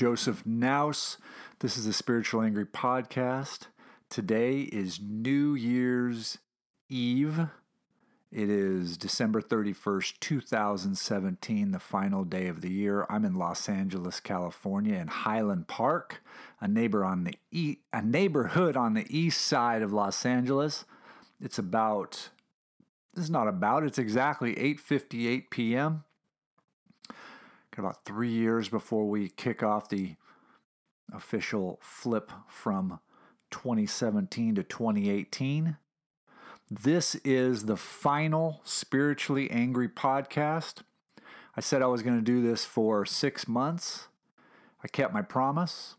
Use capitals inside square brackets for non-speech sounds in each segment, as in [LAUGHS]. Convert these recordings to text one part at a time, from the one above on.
Joseph Naus. This is the Spiritually Angry Podcast. Today is New Year's Eve. It is December 31st, 2017, the final day of the year. I'm in Los Angeles, California, in Highland Park, a neighbor on the e- a neighborhood on the east side of Los Angeles. It's about this is not about, it's exactly 8:58 p.m. Got about 3 years before we kick off the official flip from 2017 to 2018. This is the final Spiritually Angry podcast. I said I was going to do this for six months. I kept my promise.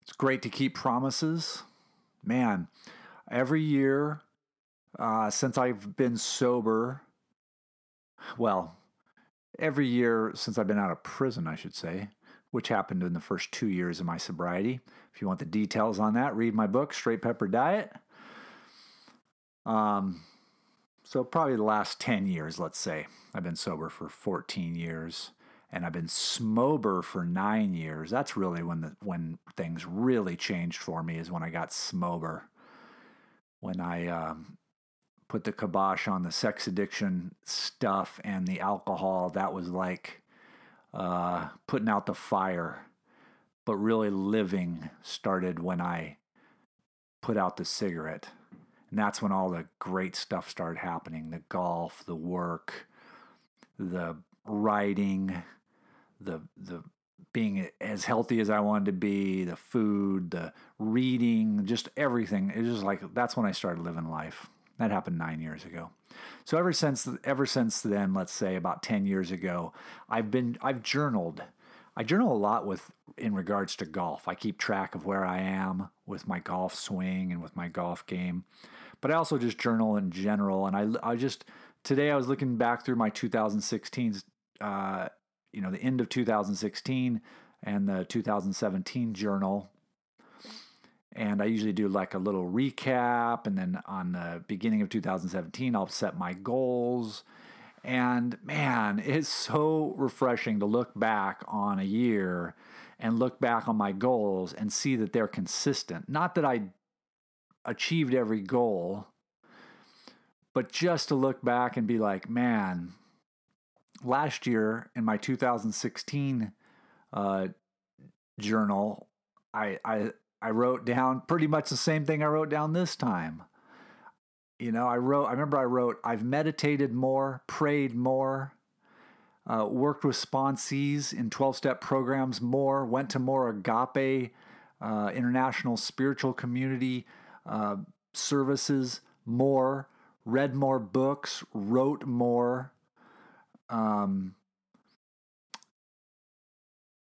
It's great to keep promises. Man, every year uh, since I've been sober, well, every year since I've been out of prison, I should say, which happened in the first two years of my sobriety. If you want the details on that, read my book, Straight Pepper Diet. Um, so probably the last 10 years, let's say. I've been sober for 14 years and I've been smober for nine years. That's really when the when things really changed for me is when I got smober. When I um, put the kibosh on the sex addiction stuff and the alcohol, that was like uh, putting out the fire. But really living started when I put out the cigarette. And that's when all the great stuff started happening the golf, the work, the writing, the, the being as healthy as I wanted to be, the food, the reading, just everything. It was just like that's when I started living life. That happened nine years ago. So ever since ever since then, let's say about ten years ago, I've been I've journaled. I journal a lot with in regards to golf. I keep track of where I am with my golf swing and with my golf game, but I also just journal in general. And I I just today I was looking back through my 2016, uh, you know, the end of 2016 and the 2017 journal and I usually do like a little recap. And then on the beginning of 2017, I'll set my goals. And man, it's so refreshing to look back on a year and look back on my goals and see that they're consistent. Not that I achieved every goal, but just to look back and be like, man, last year in my 2016 uh, journal, I, I I wrote down pretty much the same thing I wrote down this time. You know, I wrote, I remember I wrote, I've meditated more, prayed more, uh, worked with sponsees in 12 step programs more, went to more agape, uh, international spiritual community uh, services more, read more books, wrote more. Um,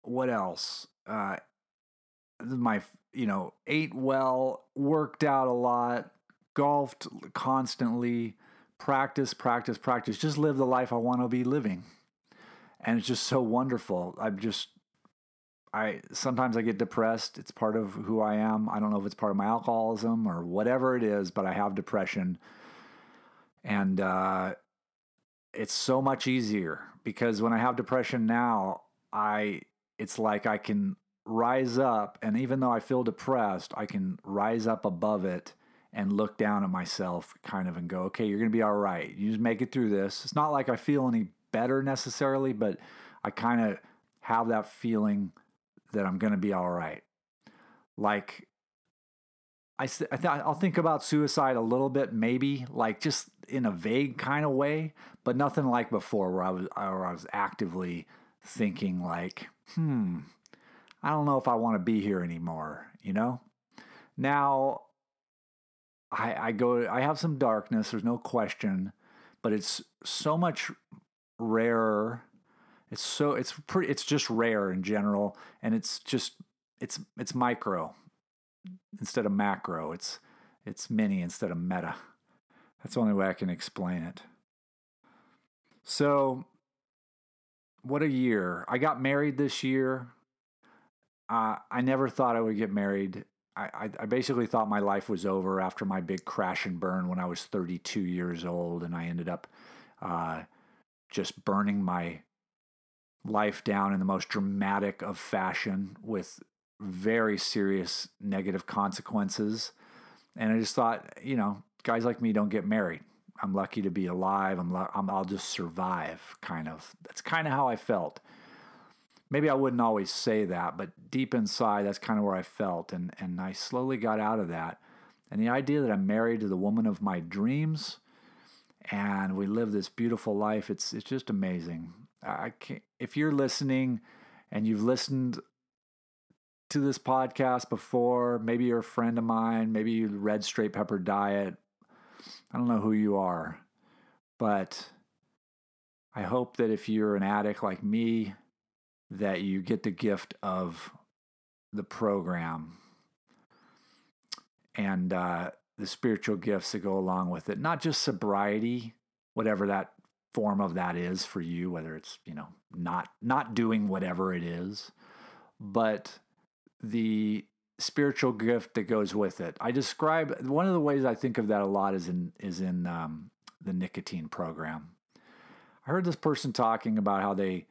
what else? My you know ate well worked out a lot golfed constantly practice practice practice just live the life i want to be living. And it's just so wonderful. I'm just i sometimes i get depressed. It's part of who i am. I don't know if it's part of my alcoholism or whatever it is but i have depression. And uh, it's so much easier because when i have depression now i it's like i can rise up, and even though I feel depressed, I can rise up above it and look down at myself kind of and go, okay, you're going to be all right. You just make it through this. It's not like I feel any better necessarily, but I kind of have that feeling that I'm going to be all right. Like, I, I th- I'll think about suicide a little bit, maybe like just in a vague kind of way, but nothing like before where I was, where I was actively thinking like, hmm, I don't know if I want to be here anymore, you know? Now, I, I go, I have some darkness, there's no question, but it's so much rarer. It's so, it's pretty, it's just rare in general. And it's just, it's, it's micro instead of macro. It's, it's mini instead of meta. That's the only way I can explain it. So, what a year. I got married this year I never thought I would get married. I, I, I, basically thought my life was over after my big crash and burn when I was 32 years old, and I ended up uh, just burning my life down in the most dramatic of fashion with very serious negative consequences. And I just thought, you know, guys like me don't get married. I'm lucky to be alive. I'm, I'm I'll just survive, kind of. That's kind of how I felt. Maybe I wouldn't always say that, but deep inside, that's kind of where I felt. And, and I slowly got out of that. And the idea that I'm married to the woman of my dreams and we live this beautiful life, it's, it's just amazing. I can't, if you're listening and you've listened to this podcast before, maybe you're a friend of mine, maybe you read Straight Pepper Diet, I don't know who you are, but I hope that if you're an addict like me, that you get the gift of the program and uh, the spiritual gifts that go along with it. Not just sobriety, whatever that form of that is for you, whether it's you know not not doing whatever it is, but the spiritual gift that goes with it. I describe one of the ways I think of that a lot is in is in um, the nicotine program. I heard this person talking about how they.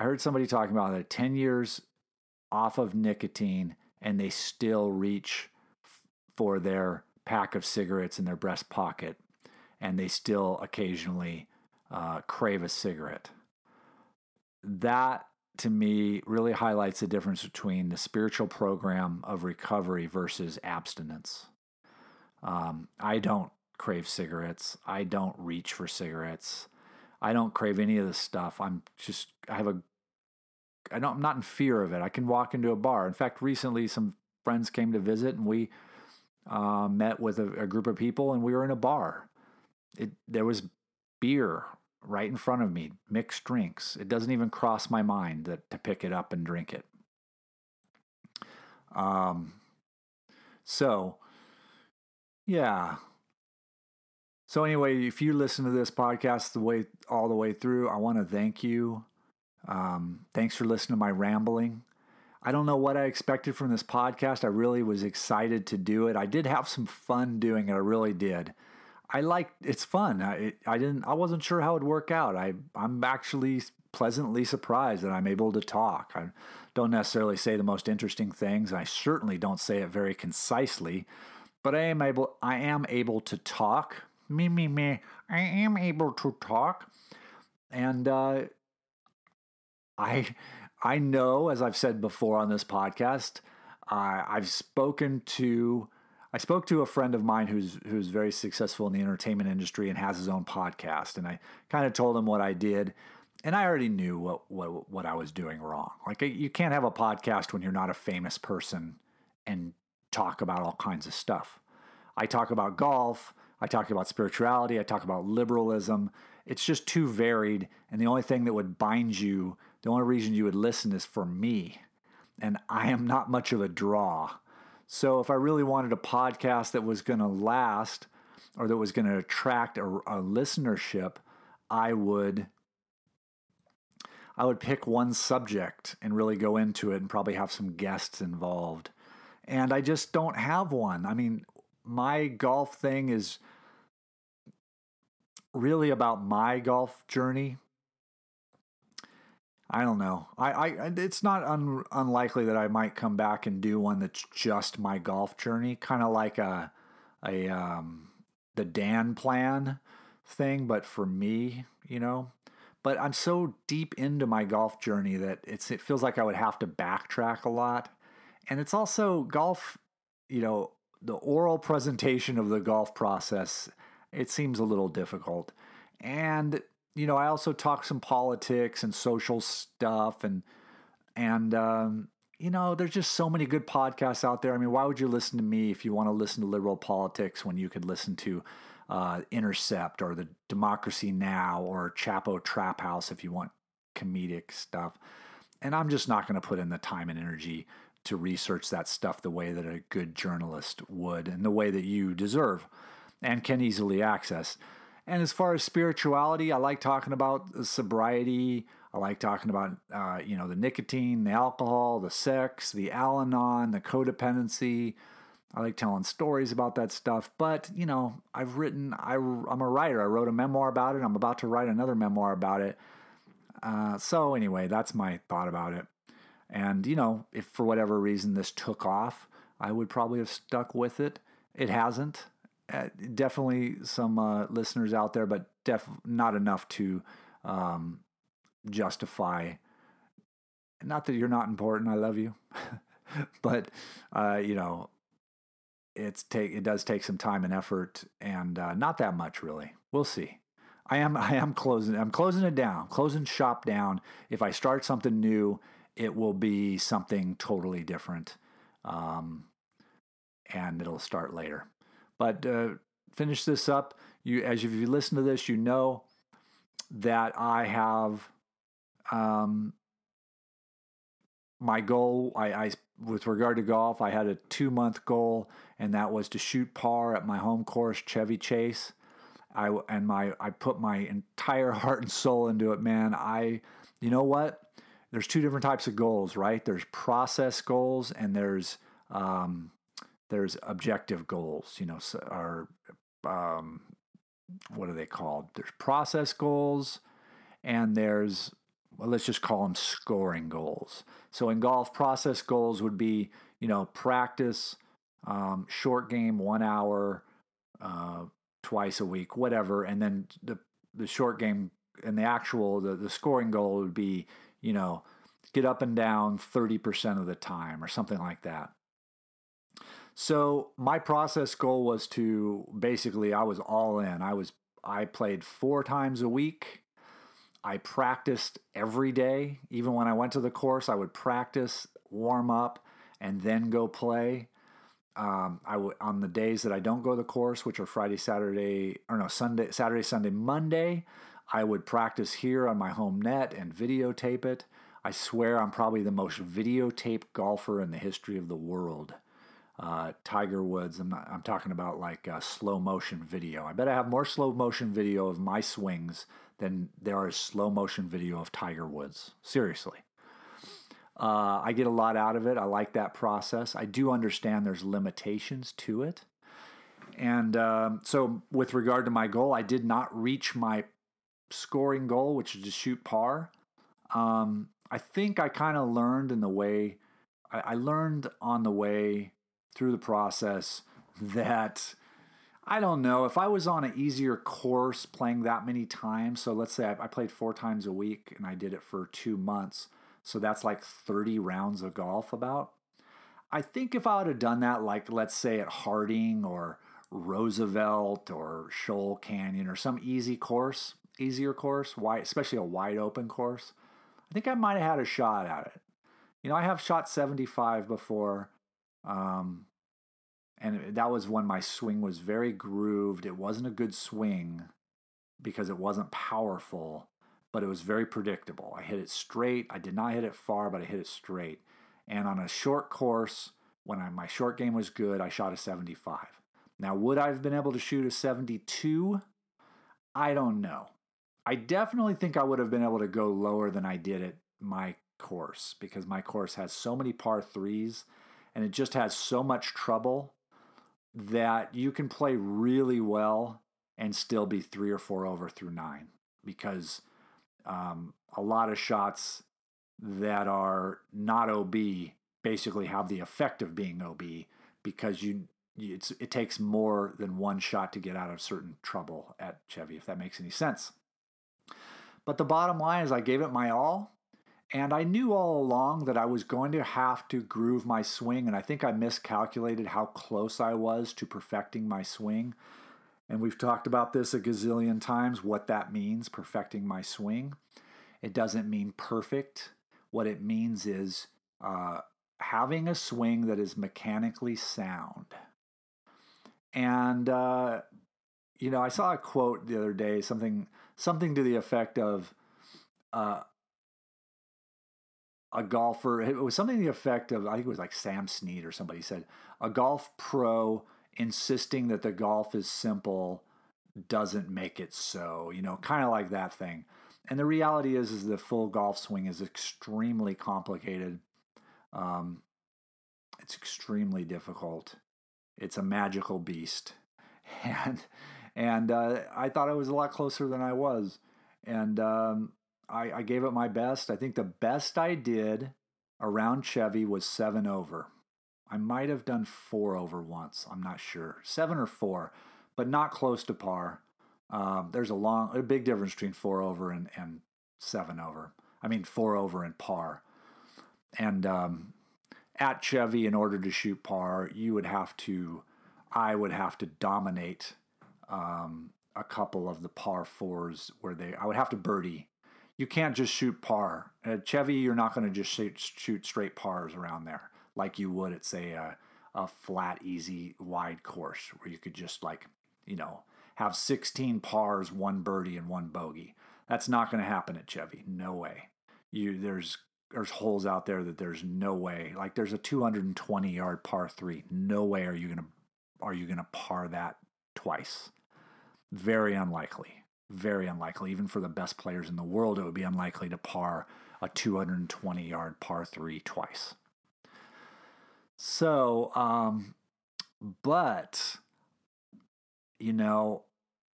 I heard somebody talking about that ten years off of nicotine and they still reach for their pack of cigarettes in their breast pocket and they still occasionally uh, crave a cigarette. That to me really highlights the difference between the spiritual program of recovery versus abstinence. Um, I don't crave cigarettes. I don't reach for cigarettes. I don't crave any of this stuff. I'm just, I have a, I'm not in fear of it. I can walk into a bar. In fact, recently some friends came to visit and we uh, met with a, a group of people and we were in a bar. It, there was beer right in front of me, mixed drinks. It doesn't even cross my mind that to pick it up and drink it. Um, so, yeah. So anyway, if you listen to this podcast the way all the way through, I want to thank you. Um, thanks for listening to my rambling. I don't know what I expected from this podcast. I really was excited to do it. I did have some fun doing it. I really did. I like it's fun. I I didn't I wasn't sure how it'd work out. I I'm actually pleasantly surprised that I'm able to talk. I don't necessarily say the most interesting things. I certainly don't say it very concisely, but I am able I am able to talk. Me me me. I am able to talk. And uh I I know as I've said before on this podcast, uh, I've spoken to I spoke to a friend of mine who's who's very successful in the entertainment industry and has his own podcast, and I kind of told him what I did, and I already knew what what what I was doing wrong. Like you can't have a podcast when you're not a famous person and talk about all kinds of stuff. I talk about golf, I talk about spirituality, I talk about liberalism. It's just too varied, and the only thing that would bind you, the only reason you would listen is for me, and I am not much of a draw. So if I really wanted a podcast that was going to last or that was going to attract a, a, listenership, I would I would pick one subject and really go into it and probably have some guests involved. And I just don't have one. I mean, my golf thing is really about my golf journey I don't know. I, I it's not un, unlikely that I might come back and do one that's just my golf journey, kind of like a a um, the Dan plan thing, but for me, you know. But I'm so deep into my golf journey that it's it feels like I would have to backtrack a lot, and it's also golf. You know, the oral presentation of the golf process. It seems a little difficult, and you know, I also talk some politics and social stuff, and and um, you know, there's just so many good podcasts out there. I mean, why would you listen to me if you want to listen to liberal politics when you could listen to uh, Intercept or the Democracy Now or Chapo Trap House if you want comedic stuff? And I'm just not going to put in the time and energy to research that stuff the way that a good journalist would and the way that you deserve and can easily access. And as far as spirituality, I like talking about sobriety. I like talking about, uh, you know, the nicotine, the alcohol, the sex, the Al Anon, the codependency, I like telling stories about that stuff. But, you know, I've written, I, I'm a writer. I wrote a memoir about it. I'm about to write another memoir about it. Uh, so, anyway, that's my thought about it. And, you know, if for whatever reason this took off, I would probably have stuck with it. It hasn't. Uh, definitely some uh, listeners out there, but def- not enough to um, justify. Not that you're not important. I love you, [LAUGHS] but uh, you know, it's take it does take some time and effort, and uh, not that much really. We'll see. I am [LAUGHS] I am closing I'm closing it down, closing shop down. If I start something new, it will be something totally different, um, and it'll start later. But uh, finish this up. You as if you listen to this, you know that I have um, my goal. I, I with regard to golf, I had a two month goal, and that was to shoot par at my home course, Chevy Chase. I and my I put my entire [LAUGHS] heart and soul into it, man. I, you know what? There's two different types of goals, right? There's process goals and there's um, there's objective goals. You know, or um, what are they called? There's process goals, and there's well, let's just call them scoring goals. So in golf, process goals would be you know practice, um, short game, one hour, uh, twice a week, whatever, and then the the short game and the actual the, the scoring goal would be you know get up and down 30% of the time or something like that. So my process goal was to basically I was all in. I was I played 4 times a week. I practiced every day. Even when I went to the course, I would practice, warm up, and then go play. Um, I w- on the days that I don't go to the course, which are Friday, Saturday, or no Sunday, Saturday, Sunday, Monday, I would practice here on my home net and videotape it. I swear I'm probably the most videotaped golfer in the history of the world uh, Tiger Woods. I'm not, I'm talking about like slow motion video. I bet I have more slow motion video of my swings than there is slow motion video of Tiger Woods. Seriously. Uh, I get a lot out of it. I like that process. I do understand there's limitations to it. And um, so, with regard to my goal, I did not reach my scoring goal, which is to shoot par. Um, I think I kind of learned in the way, I, I learned on the way through the process that I don't know if I was on an easier course playing that many times. So let's say I, I, played four times a week and I did it for two months. So that's like 30 rounds of golf about. I think if I would have done that, like let's say at Harding or Roosevelt or Scholl Canyon or some easy course, easier course, wide, especially a wide open course, I think I might have had a shot at it. You know, I have shot 75 before. Um, and that was when my swing was very grooved. It wasn't a good swing because it wasn't powerful, but it was very predictable. I hit it straight. I did not hit it far, but I hit it straight. And on a short course, when I, my short game was good, I shot a 75. Now, would I have been able to shoot a 72? I don't know. I definitely think I would have been able to go lower than I did at my course because my course has so many par threes and it just has so much trouble that you can play really well and still be three or four over through nine because um, a lot of shots that are not OB basically have the effect of being OB because you it's it takes more than one shot to get out of certain trouble at Chevy if that makes any sense. But the bottom line is I gave it my all and I knew all along that I was going to have to groove my swing, and I think I miscalculated how close I was to perfecting my swing. And we've talked about this a gazillion times what that means, perfecting my swing. It doesn't mean perfect. What it means is uh, having a swing that is mechanically sound. And, uh, you know, I saw a quote the other day, something, something to the effect of, uh, a golfer. It was something to the effect of I think it was like Sam Snead or somebody said a golf pro insisting that the golf is simple doesn't make it so. You know, kind of like that thing. And the reality is, is the full golf swing is extremely complicated. Um, it's extremely difficult. It's a magical beast, [LAUGHS] and and uh, I thought I was a lot closer than I was, and um, I, I gave it my best. I think the best I did around Chevy was seven over. I might have done four over once. I'm not sure, seven or four, but not close to par. Um, there's a long, a big difference between four over and, and seven over. I mean, four over and par. And um, at Chevy, in order to shoot par, you would have to, I would have to dominate um, a couple of the par fours where they, I would have to birdie. You can't just shoot par. At Chevy, you're not going to just shoot, shoot straight pars around there like you would at, say, a, a flat, easy, wide course where you could just like, you know, have 16 pars, one birdie, and one bogey. That's not going to happen at Chevy. No way. You there's there's holes out there that there's no way. Like there's a 220 yard par three. No way are you gonna are you gonna par that twice. Very unlikely. Very unlikely. Even for the best players in the world, it would be unlikely to par a 220 yard par three twice. So, um, but you know,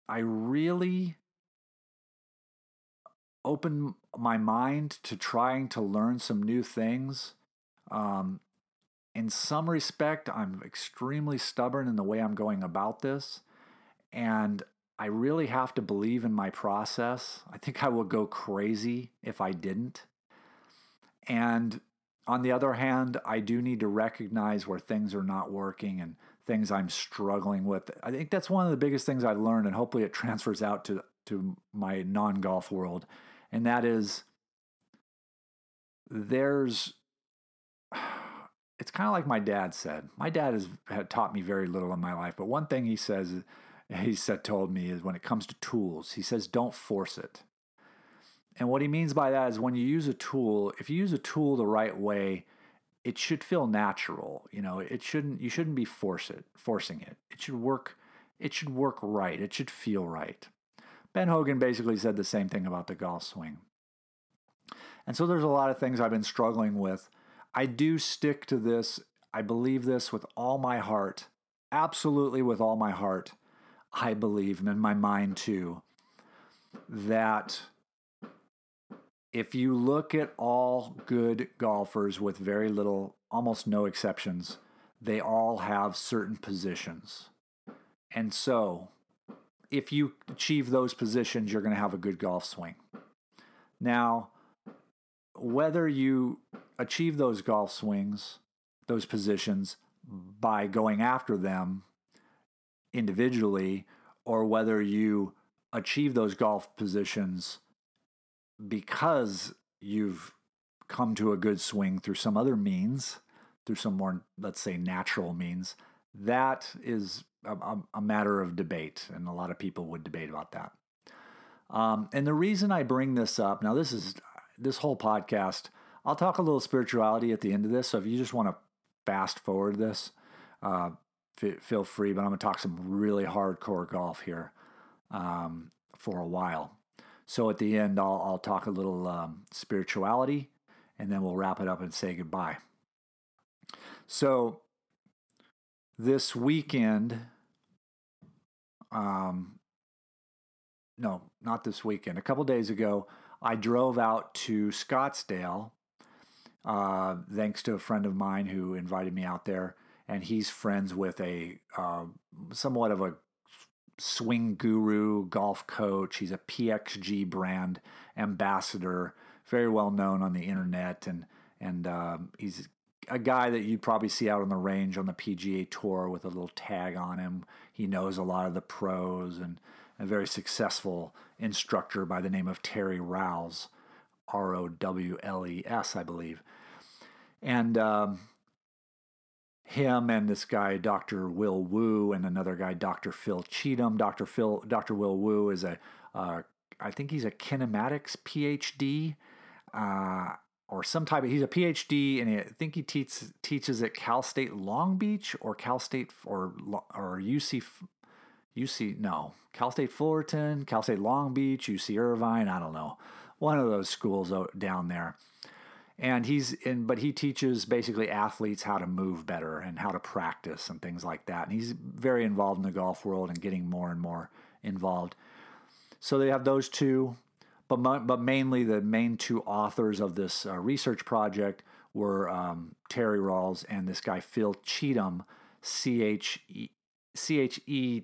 I really opened my mind to trying to learn some new things. Um, in some respect, I'm extremely stubborn in the way I'm going about this. And I really have to believe in my process. I think I would go crazy if I didn't. And on the other hand, I do need to recognize where things are not working and things I'm struggling with. I think that's one of the biggest things I've learned, and hopefully it [LAUGHS] transfers out to, to my non golf world and that is there's [SIGHS] it's kind of like my dad said. My dad has taught me very little in my life, but one thing he says [LAUGHS] he said told me is when it comes to tools, he says don't force it. And what he means by that is when you use a tool, if you use a tool the right way, it should feel natural. You know, it shouldn't you shouldn't be force it, forcing it. It should work it should work right. It should feel right. Ben Hogan basically said the same thing about the golf swing. And so there's a lot of things I've been struggling with. I do stick to this. I believe this with all my heart, absolutely with all my heart. I believe, and in my mind too, that if you look at all good golfers with very little, almost no exceptions, they all have certain positions. And so if you achieve those positions, you're going to have a good golf swing. Now, whether you achieve those golf swings, those positions, by going after them individually, or whether you achieve those golf positions because you've come to a good swing through some other means, through some more, let's say, natural means, that is a, a, matter of debate, and a lot of people would debate about that. Um, and the reason I bring this up now, this is this whole podcast. I'll talk a little spirituality at the end of this. So if you just want to fast forward this, uh, f- feel free. But I'm going to talk some really hardcore golf here um, for a while. So at the end, I'll, I'll talk a little um, spirituality, and then we'll wrap it up and say goodbye. So this weekend, um, no, not this weekend. A couple days ago, I drove out to Scottsdale, uh, thanks to a friend of mine who invited me out there, and he's friends with a uh, somewhat of a swing guru, golf coach. He's a PXG brand ambassador, very well known on the internet, and and um, he's a guy that you'd probably see out on the range on the PGA Tour with a little tag on him. He knows a lot of the pros and a very successful instructor by the name of Terry Rowles, R O W L E S, I believe. And um, him and this guy, Dr. Will Wu, and another guy, Dr. Phil Cheetham. Dr. Phil, Dr. Will Wu is a, uh, I think he's a kinematics PhD. Uh, or some type of he's a PhD and I think he teaches teaches at Cal State Long Beach or Cal State or or UC UC no Cal State Fullerton, Cal State Long Beach, UC Irvine, I don't know, one of those schools down there. And he's in but he teaches basically athletes how to move better and how to practice and things like that. And he's very involved in the golf world and getting more and more involved. So they have those two but but mainly the main two authors of this uh, research project were um, Terry Rowles and this guy Phil Cheetham C H E C H E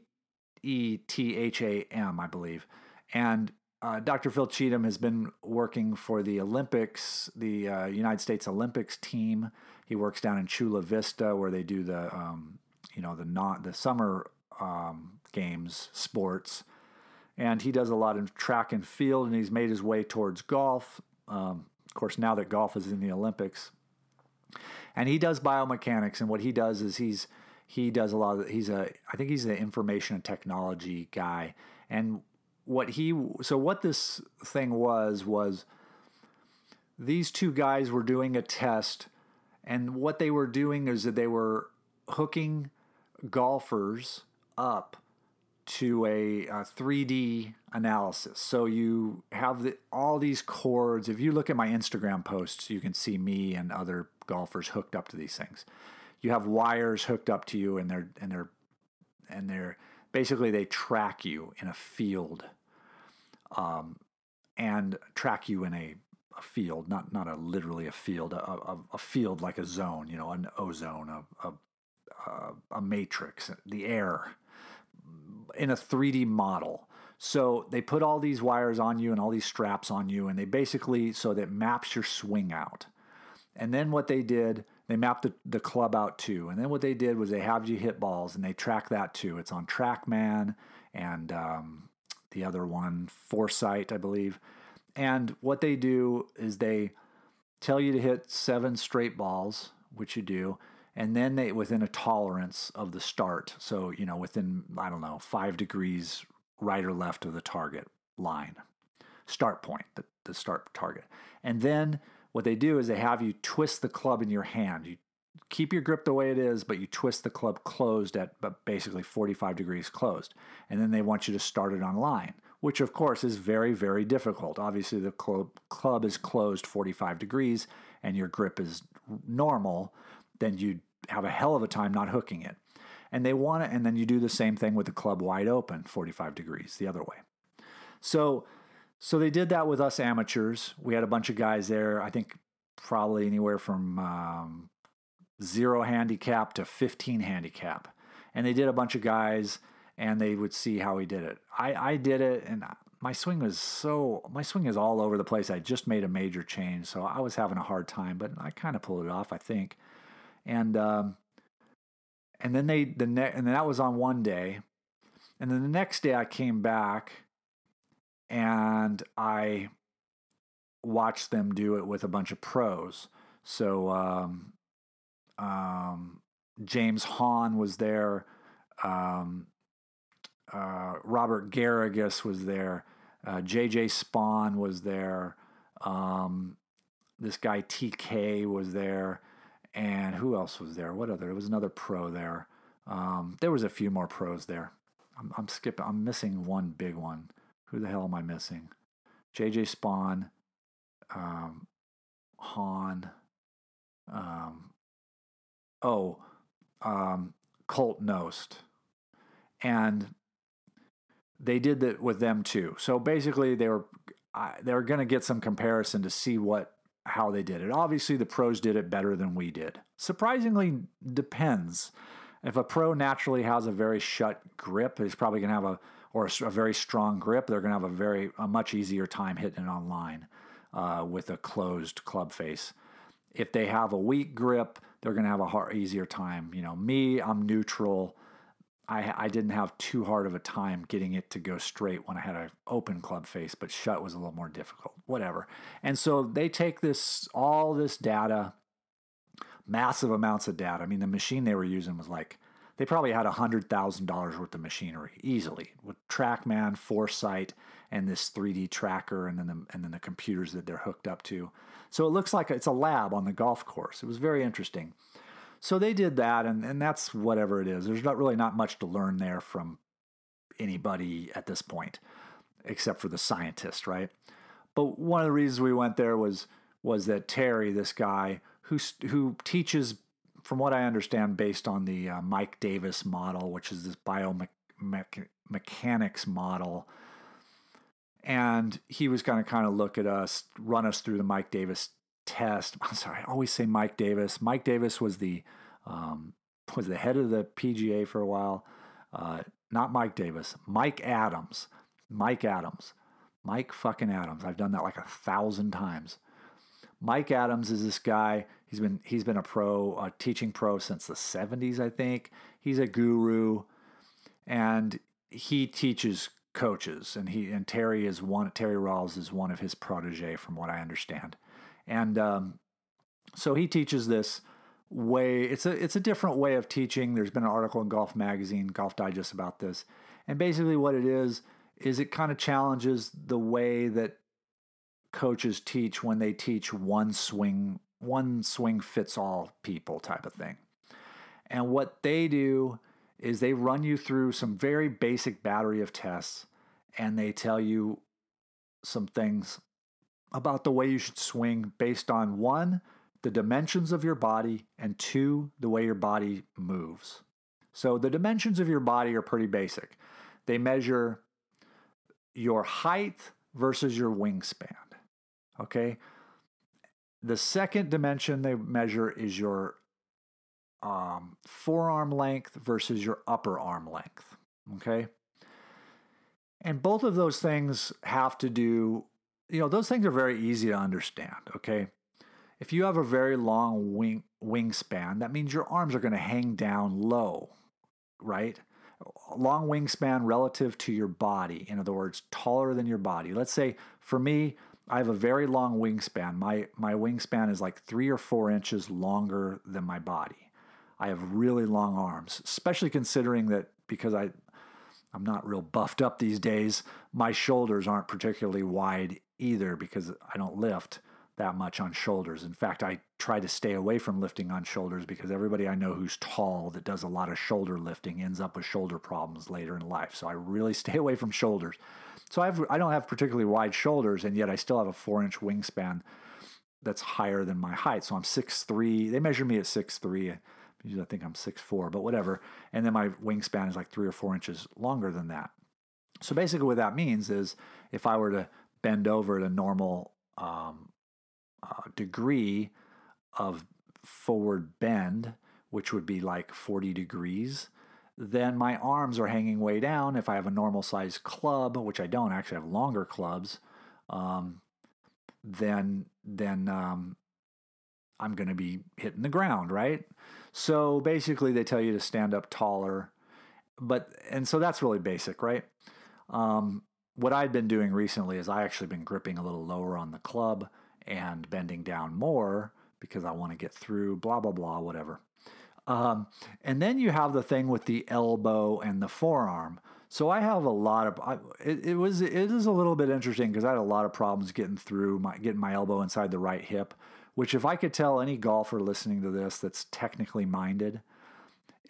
E T H A M I believe. And uh, Dr. Phil Cheetham has been working for the Olympics, the uh, United States Olympics team. He works down in Chula Vista where they do the, um, you know, the not the summer um, games sports, and he does a lot of track and field. And he's made his way towards golf. Um, of course, now that golf is in the Olympics, and he does biomechanics. And what he does is he's he does a lot of he's a I think he's an information and technology guy. And what he so what this thing was was these two guys were doing a test and what they were doing is that they were hooking golfers up to a, a 3D analysis. So you have the, all these cords. If you look at my Instagram posts, you can see me and other golfers hooked up to these things. You have wires hooked up to you, and they're and they're and they're basically they track you in a field um, and track you in a, a, field, not not a literally a field, a, a, a, field like a zone, you know, an ozone, a, a, a matrix, the air in a 3D model. So they put all these wires on you and all these straps on you, and they basically so that maps your swing out. And then what they did, they mapped the, the club out too. And then what they did was they have you hit balls and they track that too. It's on TrackMan and um, the other one, Foresight, I believe. And what they do is they tell you to hit seven straight balls, which you do, and then they within a tolerance of the start. So, you know, within, I don't know, five degrees right or left of the target line, start point, the, the start target. And then what they do is they have you twist the club in your hand. You keep your grip the way it is, but you twist the club closed at but basically 45 degrees closed. And then they want you to start it on line, which of course is very, very difficult. Obviously, the club, club is closed 45 degrees and your grip is normal, then you have a hell of a time not hooking it. And they want it, and then you do the same thing with the club wide open, 45 degrees the other way. So, so they did that with us amateurs. We had a bunch of guys there. I think probably anywhere from um, zero handicap to 15 handicap. And they did a bunch of guys and they would see how he did it. I, I did it and my swing was so, my swing is all over the place. I just made a major change. So I was having a hard time, but I kind of pulled it off, I think. And, um, and then they, the ne- and that was on one day. And then the next day I came back and I watched them do it with a bunch of pros. So, um, um, James Hahn was there. Um, uh, Robert Garrigus was there. Uh, JJ Spaun was there. Um, this guy TK was there. And who else was there? What other? There was another pro there. Um, there was a few more pros there. I'm, I'm skipping. I'm missing one big one. Who the hell am I missing? JJ Spaun, um, Hahn, um, oh, um, Colt Knost. And they did that with them too. So basically, they were they were going to get some comparison to see what how they did it. Obviously, the pros did it better than we did. Surprisingly, depends. If a pro naturally has a very shut grip, he's probably going to have a or a, a, very strong grip. They're going to have a very a much easier time hitting it online uh, with a closed club face. If they have a weak grip, they're going to have a hard, easier time. You know, me, I'm neutral. I, I didn't have too hard of a time getting it to go straight when I had an open club face, but shut was a little more difficult. Whatever. And so they take this all this data, massive amounts of data. I mean, the machine they were using was like they probably had $100,000 worth of machinery easily with TrackMan, Foresight, and this 3D tracker, and then the, and then the computers that they're hooked up to. So it looks like it's a lab on the golf course. It was very interesting. So they did that, and, and that's whatever it is. There's not really not much to learn there from anybody at this point, except for the scientist, right? But one of the reasons we went there was was that Terry, this guy who who teaches, from what I understand, based on the uh, Mike Davis model, which is this biomechanics model. And he was going to kind of look at us, run us through the Mike Davis test. [LAUGHS] I'm sorry, I always say Mike Davis. Mike Davis was the um, was the head of the PGA for a while. Uh, not Mike Davis, Mike Adams. Mike Adams. Mike fucking Adams. I've done that like a thousand times. Mike Adams is this guy. He's been he's been a pro, a teaching pro since the 70s, I think. He's a guru, and he teaches coaches. And he and Terry is one. Terry Rowles is one of his protege, from what I understand. And um, so he teaches this way. It's a it's a different way of teaching. There's been an article in Golf Magazine, Golf Digest about this, and basically what it is is it kind of challenges the way that coaches teach when they teach one swing one swing fits all people type of thing. And what they do is they run you through some very basic battery of tests and they tell you some things about the way you should swing based on one, the dimensions of your body, and two, the way your body moves. So the dimensions of your body are pretty basic. They measure your height versus your wingspan. Okay. The second dimension they measure is your um, forearm length versus your upper arm length. Okay. And both of those things have to do, you know, those things are very easy to understand. Okay. If you have a very long wing wingspan, that means your arms are going to hang down low, right? long wingspan relative to your body. In other words, taller than your body. Let's say for me, I have a very long wingspan. My my wingspan is like three or four inches longer than my body. I have really long arms, especially considering that because I I'm not real buffed up these days. My shoulders aren't particularly wide either because I don't lift that much on shoulders. In fact, I try to stay away from lifting on shoulders because everybody I know who's tall that does a lot of shoulder lifting ends up with shoulder problems later in life. So I really [LAUGHS] stay away from shoulders. So I have I don't have particularly wide shoulders, and yet I still have a four inch wingspan that's higher than my height. So I'm six three. They measure me at six three. I think I'm six four, but whatever. And then my wingspan is like three or four inches longer than that. So basically, what that means is if I were to bend over at a normal um, uh, degree of forward bend, which would be like 40 degrees, then my arms are hanging way down. If I have a normal size club, which I don't actually have longer clubs, um, then then um, I'm going to be hitting the ground, right? So basically, they tell you to stand up taller, but and so that's really basic, right? Um, what I'd been doing recently is I actually been gripping a little lower on the club and bending down more because I want to get through, blah, blah, blah, whatever. Um, and then you have the thing with the elbow and the forearm. So I have a lot of I, it, it was it is a little bit interesting because I had a lot of problems getting through my getting my elbow inside the right hip, which if I could tell any golfer listening to this that's technically minded,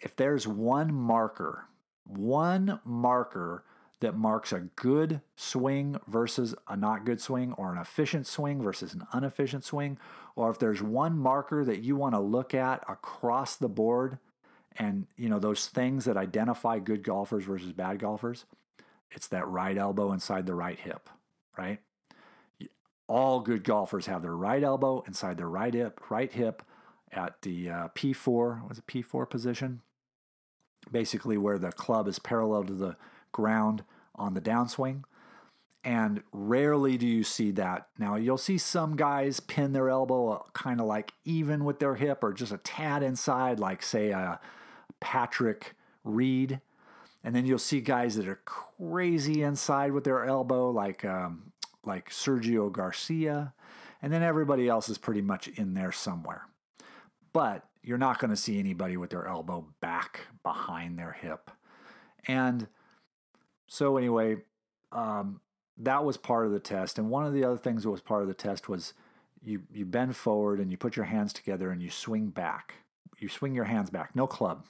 if there's one marker, one marker that marks a good swing versus a not good swing, or an efficient swing versus an inefficient swing, or if there's one marker that you want to look at across the board and you know those things that identify good golfers versus bad golfers, it's that right elbow inside the right hip, right? All good golfers have their right elbow inside their right hip, right hip at the uh, P4, was it P4 position? Basically, where the club is parallel to the ground on the downswing. And rarely do you see that. Now, you'll see some guys pin their elbow kind of like even with their hip or just a tad inside, like, say, a Patrick Reed. And then you'll see guys that are crazy inside with their elbow, like, um, like Sergio Garcia. And then everybody else is pretty much in there somewhere. But you're not going to see anybody with their elbow back behind their hip. And so anyway, um, that was part of the test. And one of the other things that was part of the test was you you bend forward and you put your hands together and you swing back. You swing your hands back, no club.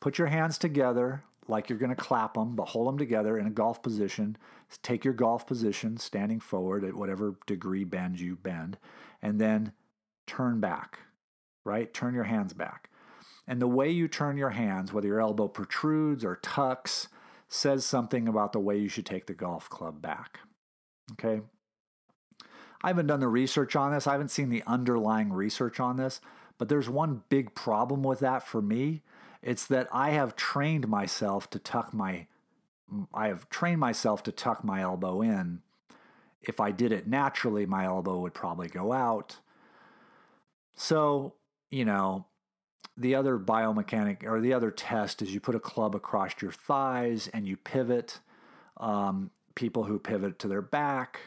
Put your hands together like you're going to clap them, but hold them together in a golf position. Take your golf position, standing forward at whatever degree bend you bend, and then turn back, right? Turn your hands back. And the way you turn your hands, whether your elbow protrudes or tucks, says something about the way you should take the golf club back. Okay? I haven't done the research on this, I haven't seen the underlying research on this, but there's one big problem with that for me. It's that I have trained myself to tuck my I have trained myself to tuck my elbow in. If I did it naturally, my elbow would probably go out. So, you know, the other biomechanic or the other test is you put a club across your thighs and you pivot. Um, people who pivot to their back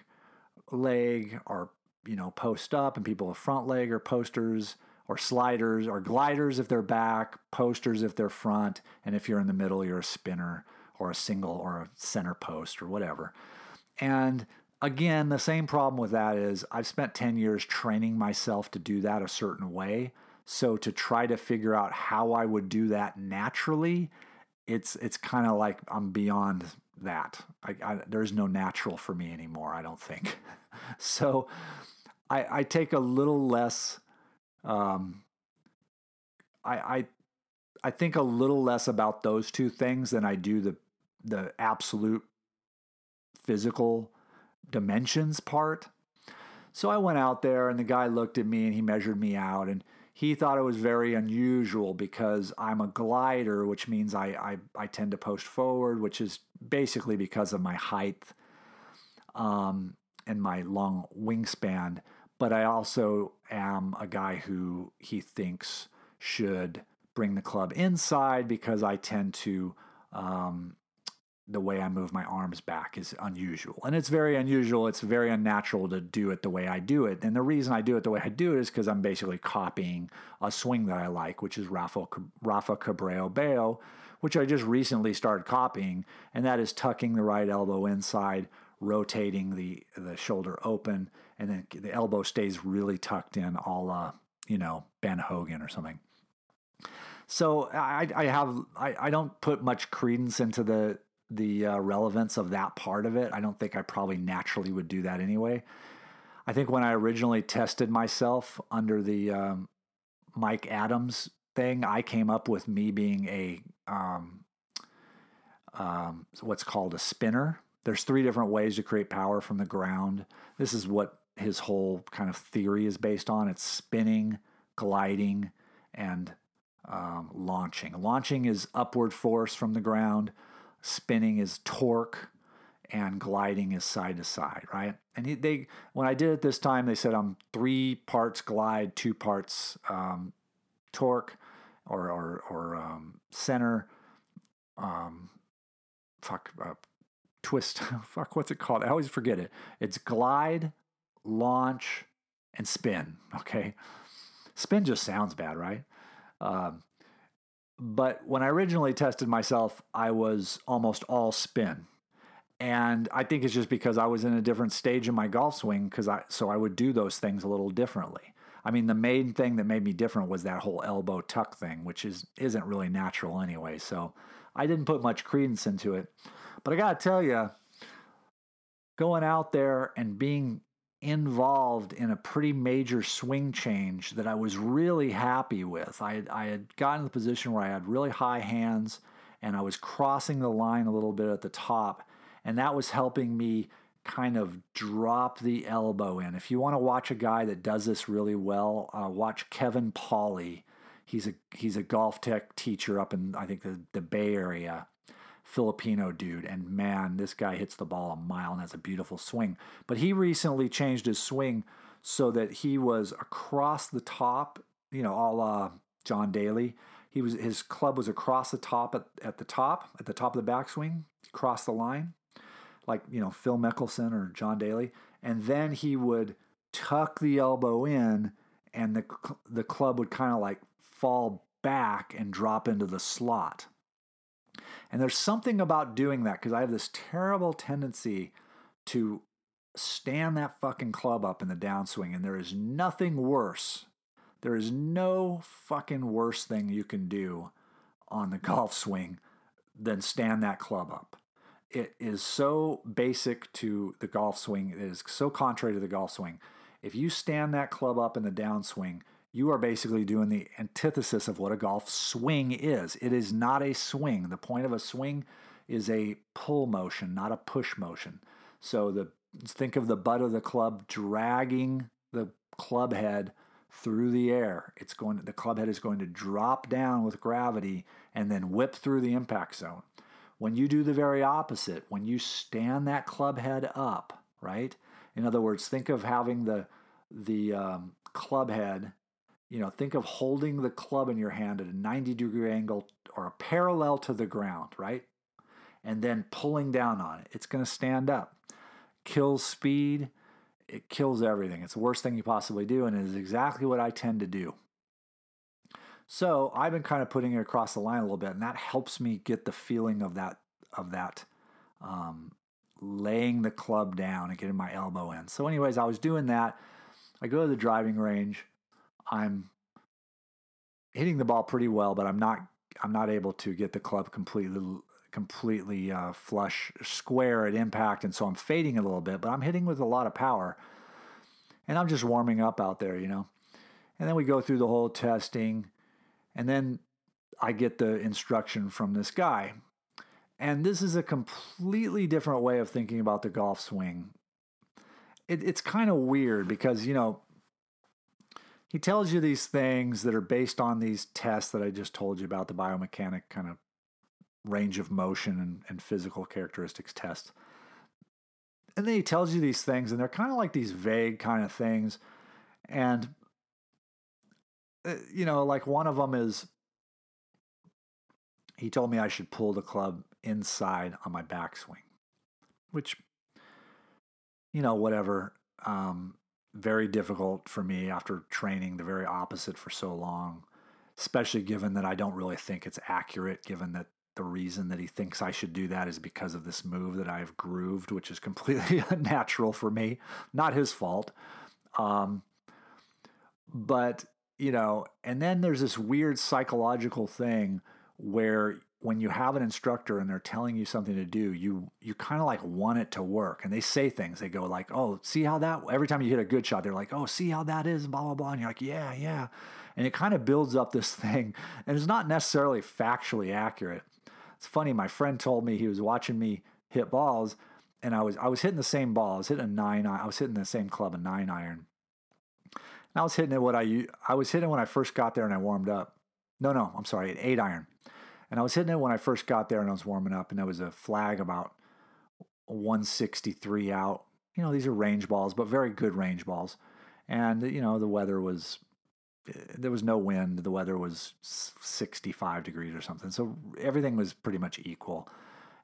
leg are, you know, post up, and people with front leg are posters or sliders or gliders if they're back, posters if they're front, and if you're in the middle, you're a spinner or a single or a center post or whatever. And again, the same problem with that is I've spent 10 years training myself to do that a certain way. So to try to figure out how I would do that naturally, it's it's kind of like I'm beyond that. I, I, there's no natural for me anymore. I don't think. [LAUGHS] so I, I take a little less. Um, I, I I think a little less about those two things than I do the the absolute physical dimensions part. So I went out there and the guy looked at me and he measured me out and he thought it was very unusual because I'm a glider, which means I, I, I tend to post forward, which is basically because of my height um, and my long wingspan. But I also am a guy who he thinks should bring the club inside because I tend to um, the way I move my arms back is unusual. And it's very unusual. It's very unnatural to do it the way I do it. And the reason I do it the way I do it is because I'm basically copying a swing that I like, which is Rafa, Rafa Cabrera Bello, which I just recently started copying. And that is tucking the right elbow inside, rotating the, the shoulder open, and then the elbow stays really tucked in, a la, you know, Ben Hogan or something. So I, I have I, I don't put much credence into the the uh, relevance of that part of it. I don't think I probably naturally would do that anyway. I think when I originally tested myself under the um, Mike Adams thing, I came up with me being a um, um, what's called a spinner. There's three different ways to create power from the ground. This is what his whole kind of theory is based on. It's spinning, gliding, and um, launching. Launching is upward force from the ground spinning is torque and gliding is side to side, right? And they, when I did it this time, they said I'm three parts glide, two parts um, torque, or or, or um, center. Um, fuck, uh, twist. [LAUGHS] fuck, what's it called? I always forget it. It's glide, launch, and spin. [LAUGHS] Okay, spin just sounds bad, right? Um, but when I originally tested myself, I was almost all spin. And I think it's just because I was in a different stage in my golf swing because I so I would do those things a little differently. I mean, the main thing that made me different was that whole elbow tuck thing, which is isn't really natural anyway. So I didn't put much credence into it. But I got to tell you, going out there and being involved in a pretty major swing change that I was really happy with. I I had gotten to the position where I had really high hands and I was crossing the line a little bit at the top, and that was helping me kind of drop the elbow in. If you want to watch a guy that does this really well, uh, watch Kevin Pauly. He's a he's a golf tech teacher up in I think the, the Bay Area. Filipino dude, and man, this guy hits the ball a mile and has a beautiful swing. But he recently changed his swing so that he was across the top, you know, a la John Daly. He was his club was across the top at, at the top, at the top of the backswing, across the line, like you know Phil Mickelson or John Daly, and then he would tuck the elbow in, and the the club would kind of like fall back and drop into the slot. And there's something about doing that because I have this terrible tendency to stand that fucking club up in the downswing. And there is nothing worse. There is no fucking worse thing you can do on the golf swing than stand that club up. It is so basic to the golf swing. It is so contrary to the golf swing. If you stand that club up in the downswing, you are basically doing the antithesis of what a golf swing is. It is not a swing. The point of a swing is a pull motion, not a push motion. So the think of the butt of the club dragging the club head through the air. It's going to, the club head is going to drop down with gravity and then whip through the impact zone. When you do the very opposite, when you stand that club head up, right? In other words, think of having the the um, club head. You know, think of holding the club in your hand at a 90 degree angle or a parallel to the ground, right? And then pulling down on it. It's going to stand up. Kills speed. It kills everything. It's the worst thing you possibly do, and it is exactly what I tend to do. So I've been kind of putting it across the line a little bit, and that helps me get the feeling of that of that um, laying the club down and getting my elbow in. So, anyways, I was doing that. I go to the driving range. I'm hitting the ball pretty well, but I'm not I'm not able to get the club completely completely uh, flush square at impact, and so I'm fading a little bit. But I'm hitting with a lot of power, and I'm just warming up out there, you know. And then we go through the whole testing, and then I get the instruction from this guy. And this is a completely different way of thinking about the golf swing. It, it's kind of weird because, you know, he tells you these things that are based on these tests that I just told you about the biomechanic kind of range of motion and, and physical characteristics test. And then he tells you these things, and they're kind of like these vague kind of things. And uh, you know, like one of them is he told me I should pull the club inside on my backswing, which, you know, whatever. Um, very difficult for me after training the very opposite for so long, especially given that I don't really think it's accurate, given that the reason that he thinks I should do that is because of this move that I've grooved, which is [LAUGHS] completely unnatural for me. Not his fault. Um, but you know, and then there's this weird psychological thing where when you have an instructor and they're telling you something to do, you you kind of like want it to work. And they say things. They go like, "Oh, see how that?" Every time you hit a good shot, they're like, "Oh, see how that is?" Blah blah blah. And you're like, "Yeah, yeah." And it kind of builds up this [LAUGHS] thing, and it's not necessarily factually accurate. It's funny. My friend told me he was watching me hit balls, and I was I was hitting the same ball. I was hitting a nine. I was hitting the same club, a nine iron, and I was hitting it what I I was hitting when I first got there and I warmed up. No, no, I'm sorry, an eight iron. And I was hitting it when I first got there and I was warming up, and there was a flag about 163 out. You know, these are range balls, but very good range balls. And you know, the weather was eh, there was no wind. The weather was 65 degrees or something, so everything was pretty much equal.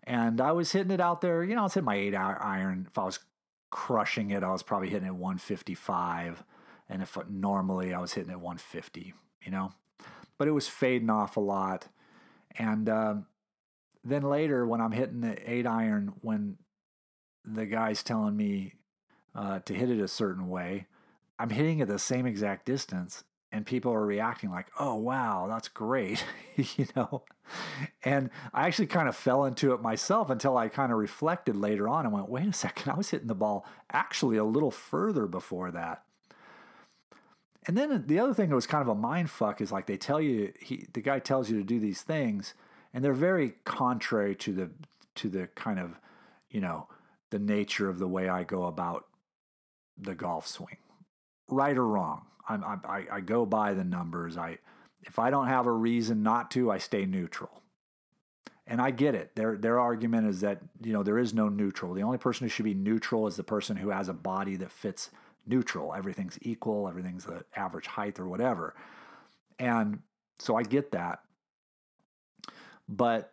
And I was hitting it out there. You know, I was hitting my eight iron. If I was crushing it, I was probably hitting it 155 and if normally I was hitting at 150, you know, but it was fading off a lot. And um, then later, when I'm hitting the eight iron, when the guy's telling me uh, to hit it a certain way, I'm hitting it the same exact distance, and people are reacting like, "Oh wow, that's great," [LAUGHS] you know. And I actually kind of fell into it myself until I kind of reflected later on and went, "Wait a second, I was hitting the ball actually a little further before that." And then the other thing that was kind of a mind fuck is like they tell you he the guy tells you to do these things and they're very contrary to the to the kind of you know the nature of the way I go about the golf swing, right or wrong. I'm, I I go by the numbers. I if I don't have a reason not to, I stay neutral. And I get it. Their their argument is that you know there is no neutral. The only person who should be neutral is the person who has a body that fits neutral. Everything's equal, everything's the average height or whatever. And so I get that. But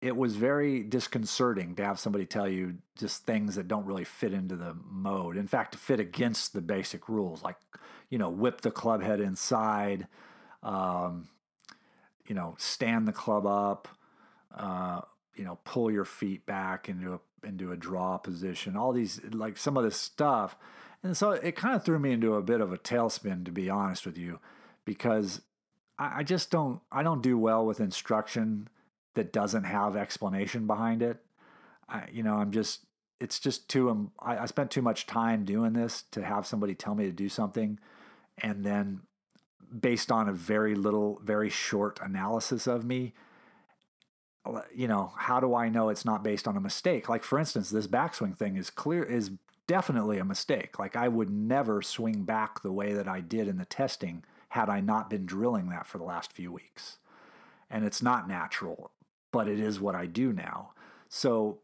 it was very disconcerting to have somebody tell you just things that don't really fit into the mode. In fact, to fit against the basic rules, like, you know, whip the club head inside, um, you know, stand the club up, uh, you know, pull your feet back into a into a draw position, all these like some of this stuff. And so it kind of threw me into a bit of a tailspin, to be honest with you, because I, I just don't I don't do well with instruction that doesn't have explanation behind it. I, you know, I'm just, it's just too, um, I, I spent too much time doing this to have somebody tell me to do something. And then based on a very little, very short analysis of me, you know, how do I know it's not based on a mistake? Like for instance, this backswing thing is clear is definitely a mistake. Like I would never swing back the way that I did in the testing had I not been drilling that for the last few weeks. And it's not natural, but it is what I do now. So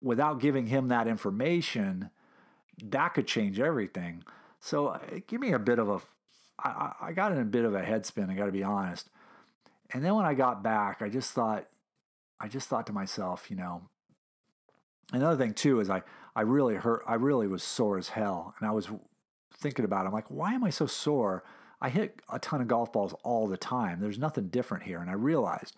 without giving him that information, that could change everything. So uh, give me a bit of a I, I got in a bit of a headspin, I got to be honest. And then when I got back, I just thought, I just thought to myself, you know, another thing too is I, I really hurt, I really was sore as hell. And I was thinking about it. I'm like, why am I so sore? I hit a ton of golf balls all the time. There's nothing different here. And I realized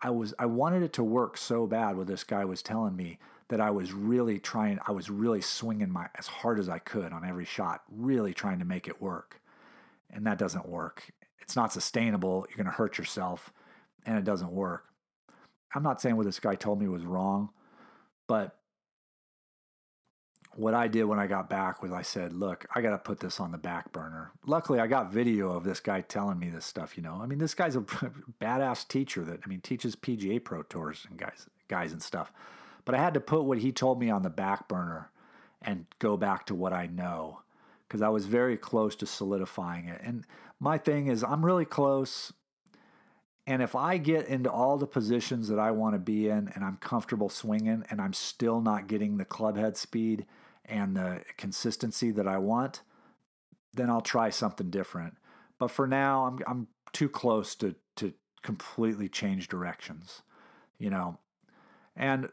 I was, I wanted it to work so bad what this guy was telling me that I was really trying, I was really swinging my, as hard as I could on every shot, really trying to make it work. And that doesn't work. It's not sustainable. You're going to hurt yourself and it doesn't work. I'm not saying what this guy told me was wrong, but what I did when I got back was I said, look, I got to put this on the back burner. Luckily, I got video of this guy telling me this stuff, you know. I mean, this guy's a [LAUGHS] badass teacher that, I mean, teaches PGA Pro Tours and guys, guys and stuff. But I had to put what he told me on the back burner and go back to what I know because I was very close to solidifying it. And my thing is, I'm really close. And if I get into all the positions that I want to be in and I'm comfortable swinging and I'm still not getting the club head speed and the consistency that I want, then I'll try something different. But for now, I'm I'm too close to to completely change directions, you know. And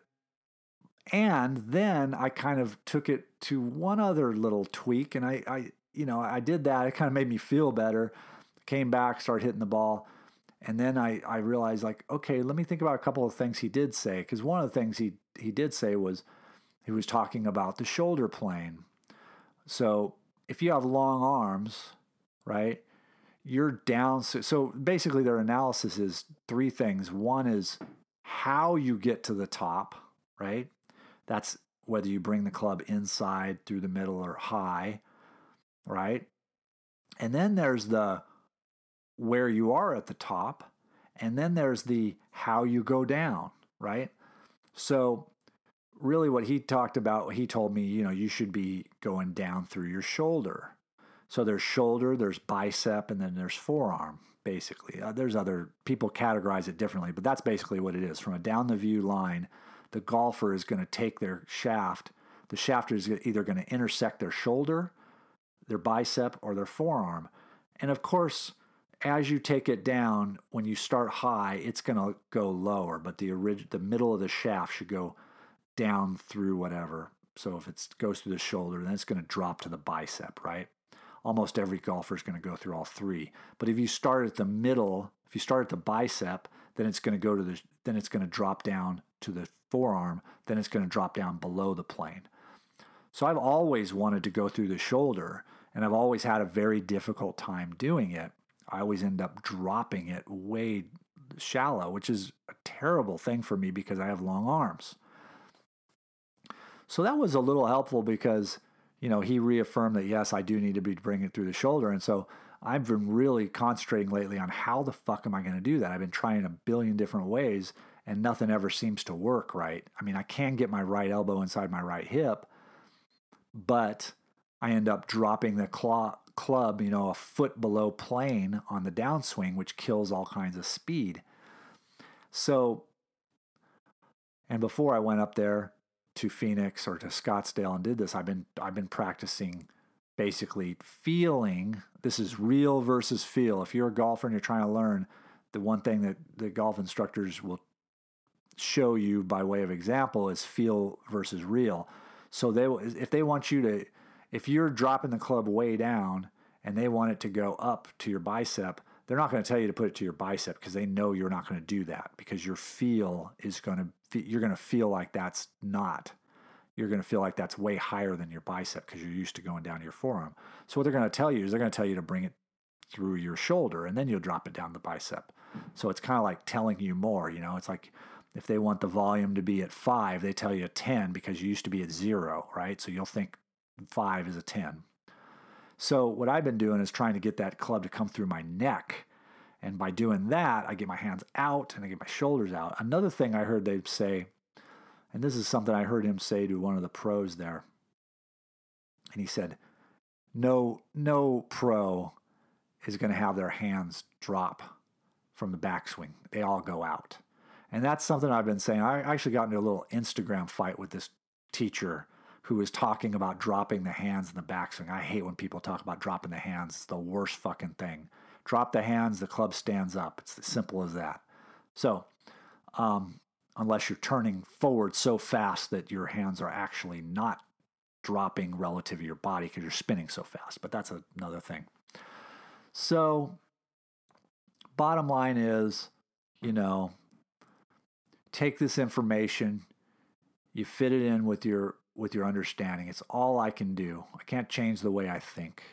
and then I kind of took it to one other little tweak and I I you know, I did that. It kind of made me feel better. Came back, started hitting the ball. And then I, I realized like, okay, let me think about a couple of things he did say. Because one of the things he he did say was he was talking about the shoulder plane. So if you have long arms, right, you're down. So, so basically, their analysis is three things. One is how you get to the top, right? That's whether you bring the club inside, through the middle, or high, right? And then there's the where you are at the top. And then there's the how you go down, right? So really what he talked about, he told me, you know, you should be going down through your shoulder. So there's shoulder, there's bicep, and then there's forearm, basically. Uh, there's other people categorize it differently, but that's basically what it is. From a down the view line, the golfer is going to take their shaft. The shaft is either going to intersect their shoulder, their bicep, or their forearm. And of course, as you take it down, when you start high, it's going to go lower, but the orig- the middle of the shaft should go down through whatever. So if it goes through the shoulder, then it's going to drop to the bicep, right? Almost every golfer is going to go through all three. But if you start at the middle, if you start at the bicep, then it's going to go to the then it's going to drop down to the forearm, then it's going to drop down below the plane. So I've always wanted to go through the shoulder, and I've always had a very difficult time doing it. I always end up dropping it way shallow, which is a terrible thing for me because I have long arms. So that was a little helpful because, you know, he reaffirmed that yes, I do need to be bringing it through the shoulder. And so I've been really concentrating lately on how the fuck am I going to do that? I've been trying a billion different ways and nothing ever seems to work right. I mean, I can get my right elbow inside my right hip, but I end up dropping the claw, club, you know, a foot below plane on the downswing, which kills all kinds of speed. So, and before I went up there, to Phoenix or to Scottsdale and did this, I've been I've been practicing basically feeling this is real versus feel. If you're a golfer and you're trying to learn, the one thing that the golf instructors will show you by way of example is feel versus real. So they if they want you to if you're dropping the club way down and they want it to go up to your bicep, they're not going to tell you to put it to your bicep because they know you're not going to do that because your feel is going to you're going to feel like that's not you're going to feel like that's way higher than your bicep because you're used to going down your forearm. So what they're going to tell you is they're going to tell you to bring it through your shoulder and then you'll drop it down the bicep. So it's kind of like telling you more, you know, it's like if they want the volume to be at five, they tell you a 10 because you used to be at zero, right? So you'll think five is a 10. So what I've been doing is trying to get that club to come through my neck. And by doing that, I get my hands out and I get my shoulders out. Another thing I heard they say, and this is something I heard him say to one of the pros there. And he said, no, no pro is going to have their hands drop from the backswing. They all go out. And that's something I've been saying. I actually got into a little Instagram fight with this teacher who was talking about dropping the hands in the backswing. I hate when people talk about dropping the hands. It's the worst fucking thing. Drop the hands, the club stands up. It's as simple as that. So, um, unless you're turning forward so fast that your hands are actually not dropping relative to your body because you're spinning so fast, but that's another thing. So, bottom line is, you know, take this information, you fit it in with your with your understanding. It's all I can do. I can't change the way I think.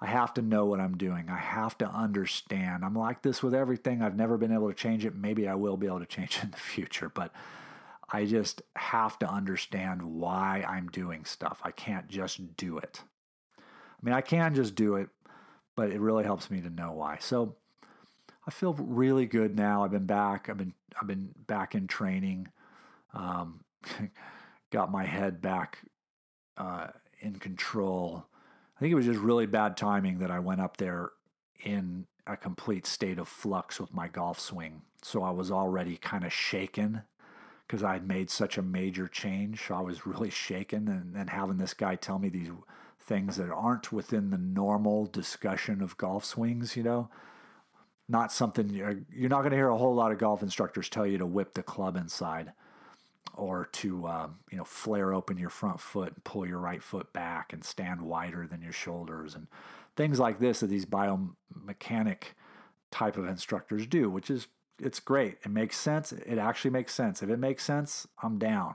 I have to know what I'm doing. I have to understand. I'm like this with everything. I've never been able to change it. Maybe I will be able to change [LAUGHS] it in the future, but I just have to understand why I'm doing stuff. I can't just do it. I mean, I can just do it, but it really helps me to know why. So I feel really good now. I've been back. I've been I've been back in training. Um, [LAUGHS] got my head back uh, in control. I think it was just really bad timing that I went up there in a complete state of flux with my golf swing. So I was already kind of shaken because I had made such a major change. I was really shaken, and then having this guy tell me these things that aren't within the normal discussion of golf swings, you know, not something you're, you're not going to hear a whole lot of golf instructors tell you to whip the club inside or to um, you know flare open your front foot and pull your right foot back and stand wider than your shoulders and things like this that these biomechanic type of instructors do which is it's great. It makes sense. It actually makes sense. If it makes sense i'm down.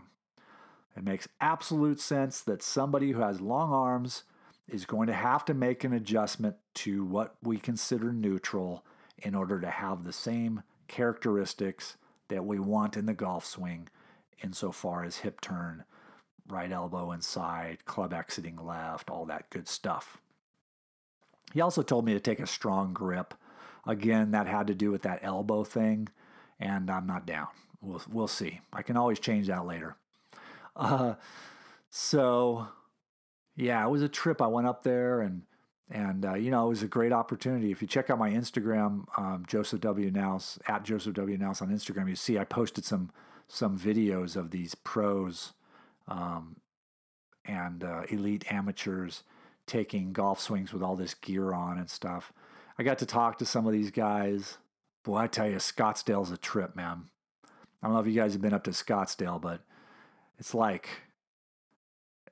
It makes absolute sense that somebody who has long arms is going to have to make an adjustment to what we consider neutral in order to have the same characteristics that we want in the golf swing insofar as hip turn, right elbow inside, club exiting left, all that good stuff. He also told me to take a strong grip. Again, that had to do with that elbow thing, and I'm not down. We'll, we'll see. I can always change that later. Uh, so, yeah, it was a trip. I went up there and and uh, you know it was a great opportunity. If you check out my Instagram, um, Joseph W Naus at Joseph W Naus on Instagram, you see I posted some some videos of these pros um, and uh, elite amateurs taking golf swings with all this gear on and stuff. I got to talk to some of these guys. Boy, I tell you, Scottsdale's a trip, man. I don't know if you guys have been up to Scottsdale, but it's like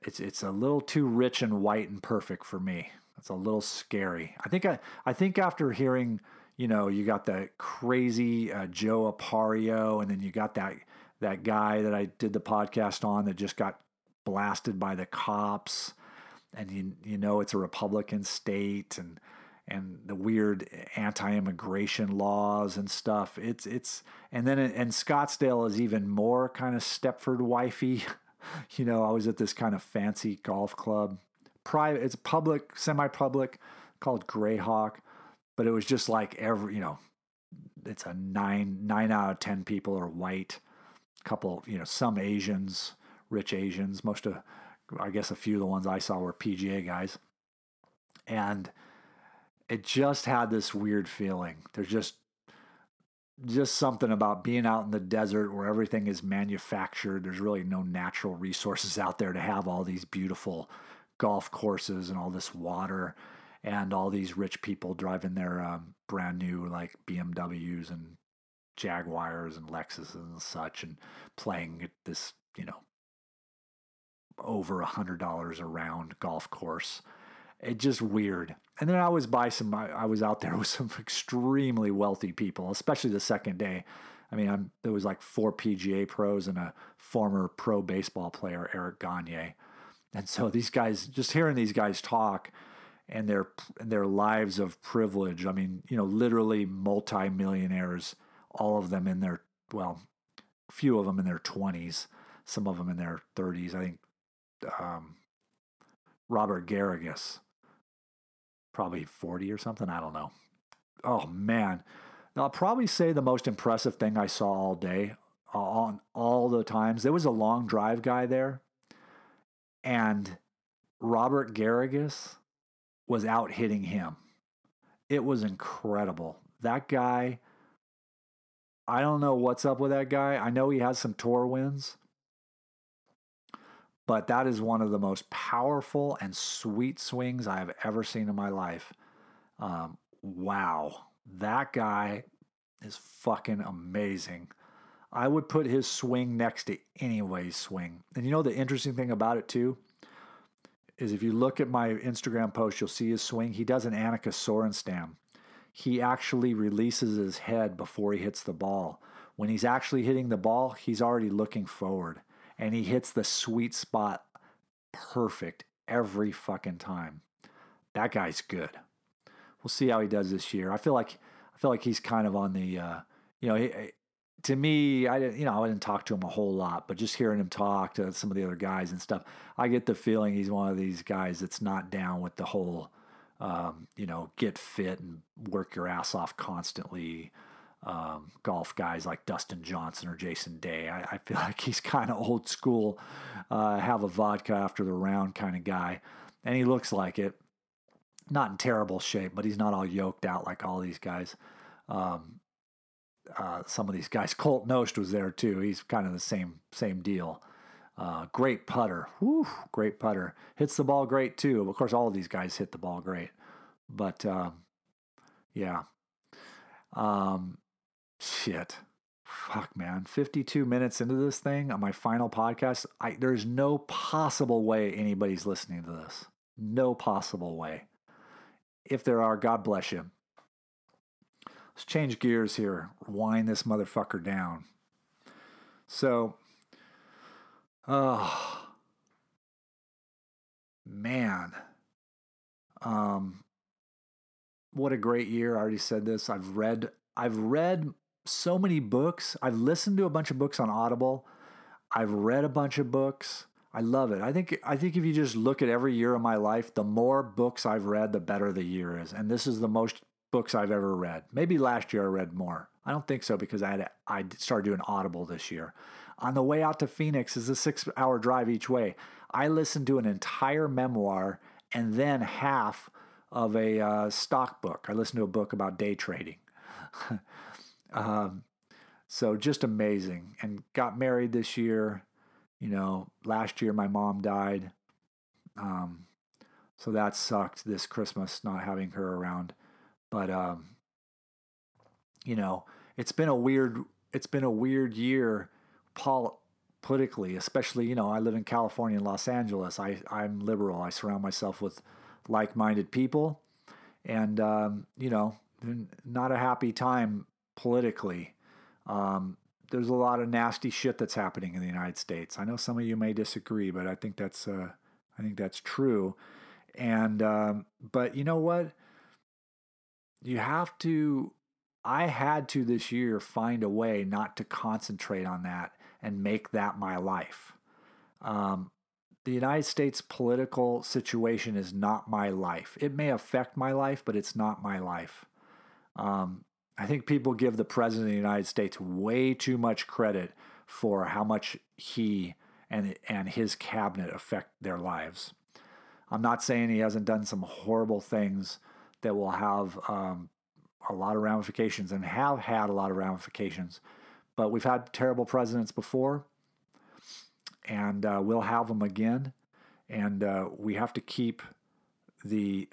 it's it's a little too rich and white and perfect for me. It's a little scary. I think I I think after hearing, you know, you got the crazy uh, Joe Arpaio, and then you got that that guy that I did the podcast on that just got blasted by the cops, and you you know it's a Republican state and and the weird anti-immigration laws and stuff. It's it's and then and Scottsdale is even more kind of Stepford wifey. [LAUGHS] you know, I was at this kind of fancy golf club, private. It's public, semi-public, called Grayhawk, but it was just like every you know, it's a nine nine out of ten people are white couple, you know, some Asians, rich Asians. Most of, I guess, a few of the ones I saw were PGA guys, and it just had this weird feeling. There's just just something about being out in the desert where everything is manufactured. There's really no natural resources [LAUGHS] out there to have all these beautiful golf courses and all this water and all these rich people driving their um, brand new like BMWs and Jaguars and Lexuses and such, and playing at this, you know, over a hundred dollars a round golf course. It just weird. And then I was by some. I, I was out there [LAUGHS] with some extremely wealthy people, especially the second day. I mean, I'm, there was like four PGA pros and a former pro baseball player, Eric Gagne. And so these guys, just hearing these guys talk, and their and their lives of privilege. I mean, you know, literally multimillionaires all of them in their, well, few of them in their 20s, some of them in their 30s. I think um, Robert Garrigus, probably 40 or something. I don't know. Oh, man. Now, I'll probably say the most impressive thing I saw all day, on all the times. There was a long drive guy there, and Robert Garrigus was out hitting him. It was incredible. That guy, I don't know what's up with that guy. I know he has some tour wins, but that is one of the most powerful and sweet swings I have ever seen in my life. Um, wow. That guy is fucking amazing. I would put his swing next to anybody's swing. And you know the interesting thing about it too is if you look at my Instagram post, you'll see his swing. He does an Annika Sorenstam. He actually releases his head before he hits the ball. When he's actually hitting the ball, he's already looking forward and he hits the sweet spot perfect every fucking time. That guy's good. We'll see how he does this year. I feel like I feel like he's kind of on the uh, you know, he, to me, I didn't, you know, I didn't talk to him a whole lot, but just hearing him talk to some of the other guys and stuff, I get the feeling he's one of these guys that's not down with the whole, um, you know, get fit and work your ass off constantly. Um, golf guys like Dustin Johnson or Jason Day. I, I feel [LAUGHS] like he's kind of old school, uh, have a vodka after the round kind of guy, and he looks like it. Not in terrible shape, but he's not all yoked out like all these guys. Um, uh, some of these guys. Colt Knost was there too. He's kind of the same same deal. Uh, great putter. Whew, great putter. Hits the ball great too. Of course, all of these guys hit the ball great. But um, yeah. Um, shit. Fuck, man. 52 minutes into this thing on my final podcast. I, there's no possible way anybody's listening to this. No possible way. If there are, God bless you. Let's change gears here. Wind this motherfucker down. So, oh, man. Um, what a great year. I already said this. I've read, I've read so many books. I've listened to a bunch of books on Audible. I've read a bunch of books. I love it. I think I think if you just look at every year of my life, the more books I've read, the better the year is. And this is the most books I've ever read. Maybe last year I read more. I don't think so because I had I started doing Audible this year. On the way out to Phoenix is a six hour drive each way. I listened to an entire memoir and then half of a uh, stock book. I listened to a book about day trading. [LAUGHS] um, so just amazing. And got married this year. You know, last year my mom died. Um, so that sucked this Christmas not having her around. But um, you know, it's been a weird it's been a weird year politically, especially, you know, I live in California and Los Angeles. I, I'm liberal. I surround myself with like minded people. And, um, you know, not a happy time politically. Um, there's a lot of nasty shit that's happening in the United States. I know some of you may disagree, but I think that's uh, I think that's true. And um, but you know what? you have to I had to this year find a way not to concentrate on that and make that my life. Um, the United States political situation is not my life. It may affect my life, but it's not my life. Um, I think people give the president of the United States way too much credit for how much he and and his cabinet affect their lives. I'm not saying he hasn't done some horrible things that will have um, a lot of ramifications and have had a lot of ramifications. But we've had terrible presidents before, and uh, we'll have them again. And uh, we have to keep the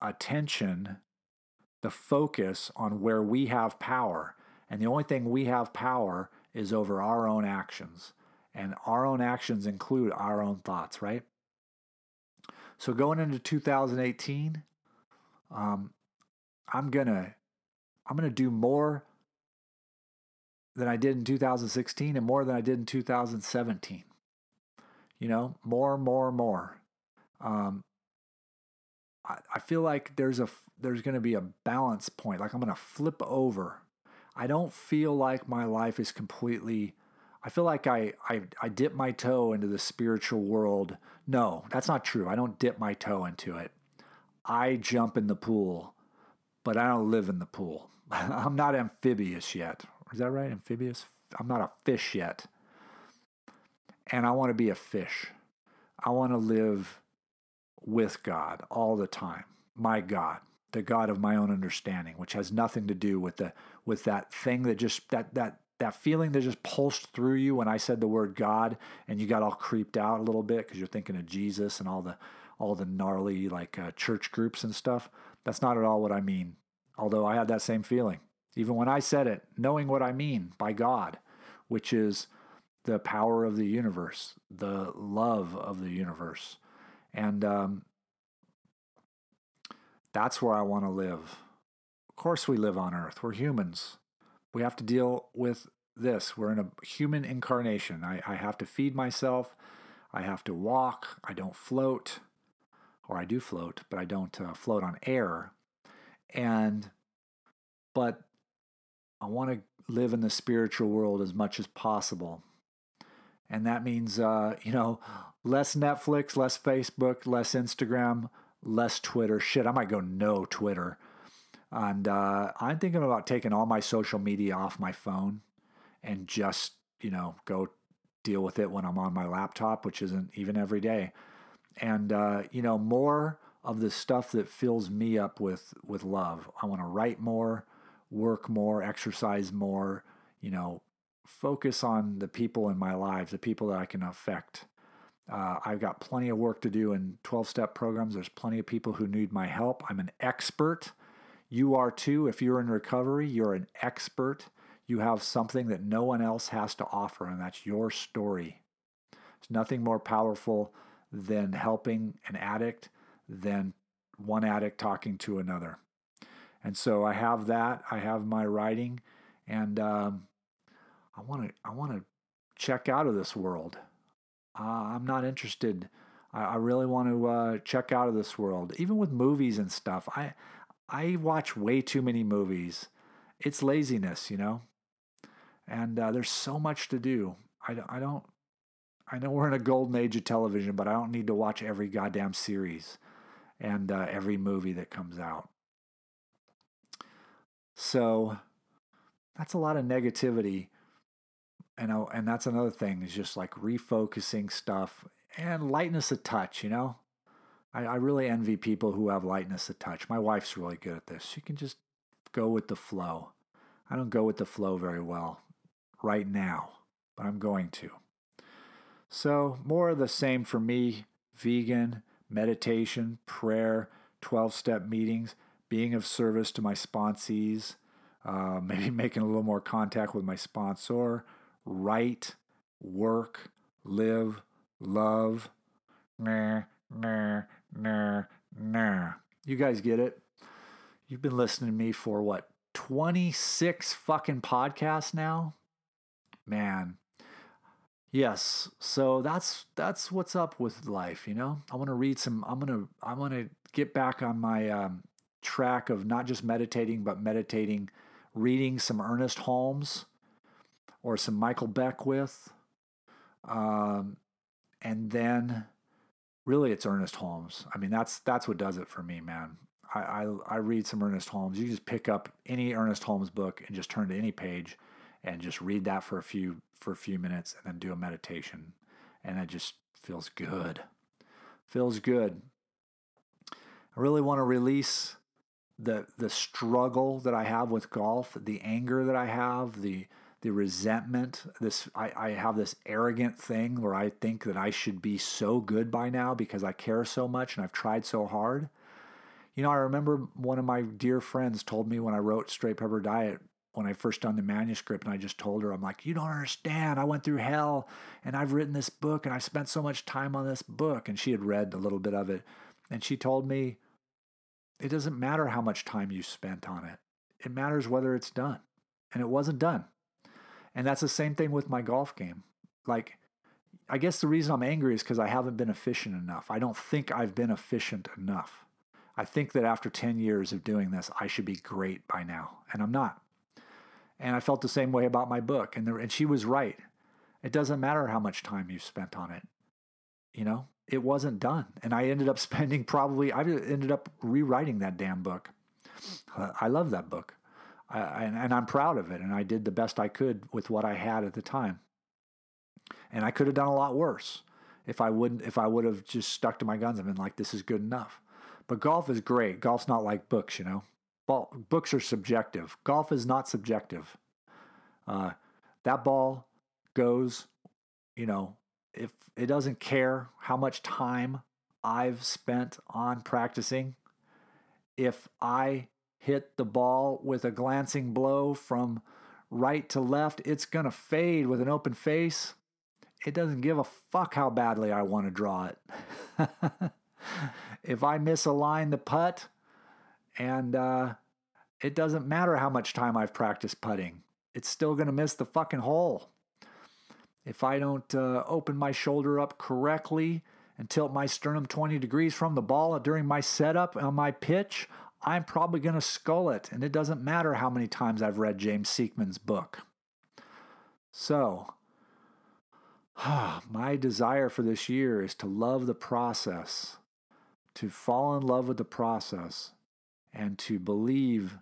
attention, the focus on where we have power. And the only thing we have power is over our own actions. And our own actions include our own thoughts, right? So going into 2018, um, I'm gonna I'm gonna do more than I did in 2016 and more than I did in 2017. You know, more, more, more. Um, I, I feel like there's a there's going to be a balance point. Like I'm going to flip over. I don't feel like my life is completely I feel like I, I, I dip my toe into the spiritual world. No, that's not true. I don't dip my toe into it. I jump in the pool, but I don't live in the pool. [LAUGHS] I'm not amphibious yet. Is that right? Amphibious? I'm not a fish yet. And I want to be a fish. I want to live with God all the time. My God, the God of my own understanding, which has nothing to do with the with that thing that just that that that feeling that just pulsed through you when I said the word God and you got all creeped out a little bit because you're thinking of Jesus and all the all the gnarly like uh, church groups and stuff. That's not at all what I mean. Although I had that same feeling, even when I said it, knowing what I mean by God, which is the power of the universe, the love of the universe, and um, that's where I want to live. Of course, we live on Earth. We're humans. We have to deal with this. We're in a human incarnation. I, I have to feed myself. I have to walk. I don't float, or I do float, but I don't uh, float on air. And, but I want to live in the spiritual world as much as possible. And that means, uh, you know, less Netflix, less Facebook, less Instagram, less Twitter. Shit, I might go no Twitter. And uh, I'm thinking about taking all my social media off my phone and just, you know, go deal with it when I'm on my laptop, which isn't even every day. And, uh, you know, more of the stuff that fills me up with, with love. I want to write more, work more, exercise more, you know, focus on the people in my lives, the people that I can affect. Uh, I've got plenty of work to do in 12 step programs. There's plenty of people who need my help. I'm an expert. You are too. If you're in recovery, you're an expert. You have something that no one else has to offer, and that's your story. There's nothing more powerful than helping an addict than one addict talking to another. And so I have that. I have my writing, and um, I want to. I want to check out of this world. Uh, I'm not interested. I, I really want to uh, check out of this world, even with movies and stuff. I I watch way too many movies. It's laziness, you know. And uh, there's so much to do. I, I don't. I know we're in a golden age of television, but I don't need to watch every goddamn series and uh, every movie that comes out. So that's a lot of negativity and I, and that's another thing is just like refocusing stuff and lightness of touch. You know, I, I really envy people who have lightness of touch. My wife's really good at this. She can just go with the flow. I don't go with the flow very well right now, but I'm going to. So, more of the same for me vegan, meditation, prayer, 12 step meetings, being of service to my sponsees, uh, [LAUGHS] maybe making a little more contact with my sponsor, write, work, live, love. Nah, nah, nah, nah. You guys get it? You've been listening to me for what, 26 fucking podcasts now? Man. Yes. So that's that's what's up with life, you know? I want to read some I'm going to I want to get back on my um, track of not just meditating but meditating reading some Ernest Holmes or some Michael Beckwith. Um, and then really it's Ernest Holmes. I mean, that's that's what does it for me, man. I, I, I read some Ernest Holmes. You just pick up any Ernest Holmes book and just turn to any page and just read that for a few for a few minutes and then do a meditation. And it just feels good. Feels good. I really want to release the the struggle that I have with golf, the anger that I have, the the resentment this I, I have this arrogant thing where i think that i should be so good by now because i care so much and i've tried so hard. You know i remember one of my dear friends told me when i wrote straight pepper diet when i first done the manuscript and i just told her i'm like you don't understand. I went through hell and i've written this book and i spent so much time on this book. And she had read a little bit of it. And she told me it doesn't matter how much time you spent on it it matters whether it's done and it wasn't done and that's the same thing with my golf game. Like, I guess the reason I'm angry is because I haven't been efficient enough. I don't think I've been efficient enough. I think that after 10 years of doing this, I should be great by now, and I'm not. And I felt the same way about my book, and, there, and she was right. It doesn't matter how much time you've spent on it. You know, it wasn't done. And I ended up [LAUGHS] spending probably, I ended up rewriting that damn book. I love that book. I, and, and I'm proud of it. And I did the best I could with what I had at the time. And I could have done a lot worse if I wouldn't if I would have just stuck to my guns and been like, this is good enough. But golf is great. Golf's not like books, you know. Ball, books are subjective. Golf is not subjective. Uh, that ball goes, you know, if it doesn't care how much time I've spent on practicing, if I hit the ball with a glancing blow from right to left, it's going to fade with an open face. It doesn't give a fuck how badly I want to draw it. [LAUGHS] if I misalign the putt, and uh, it doesn't matter how much time I've practiced putting, it's still going to miss the fucking hole. If I don't uh, open my shoulder up correctly and tilt my sternum 20 degrees from the ball during my setup on my pitch, I'm probably going to skull it. And it doesn't matter how many times I've read James Sieckmann's book. So, [SIGHS] my desire for this year is to love the process, to fall in love with the process, and to believe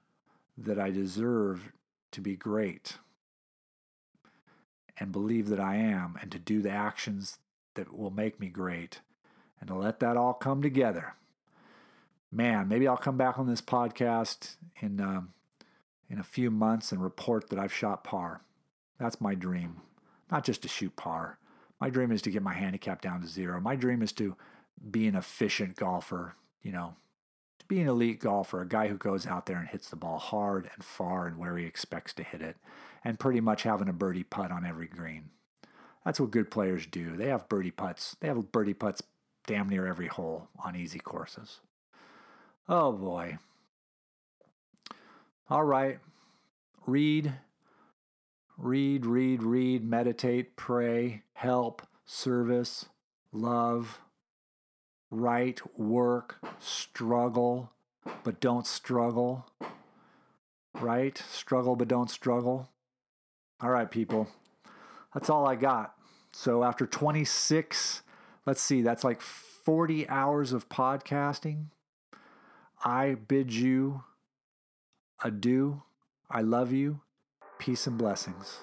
that I deserve to be great and believe that I am, and to do the actions that will make me great, and to let that all come together. Man, maybe I'll come back on this podcast in um, in a few months and report that I've shot par. That's my dream, not just to shoot par. My dream is to get my handicap down to zero. My dream is to be an efficient golfer, you know, to be an elite golfer, a guy who goes out there and hits the ball hard and far and where he expects to hit it and pretty much having a birdie putt on every green. That's what good players do. They have birdie putts. They have birdie putts damn near every hole on easy courses. Oh boy. All right. Read, read, read, read, meditate, pray, help, service, love, write, work, struggle, but don't struggle. Right? Struggle, but don't struggle. All right, people. That's all I got. So after 26, let's see, that's like 40 hours of podcasting. I bid you adieu. I love you. Peace and blessings.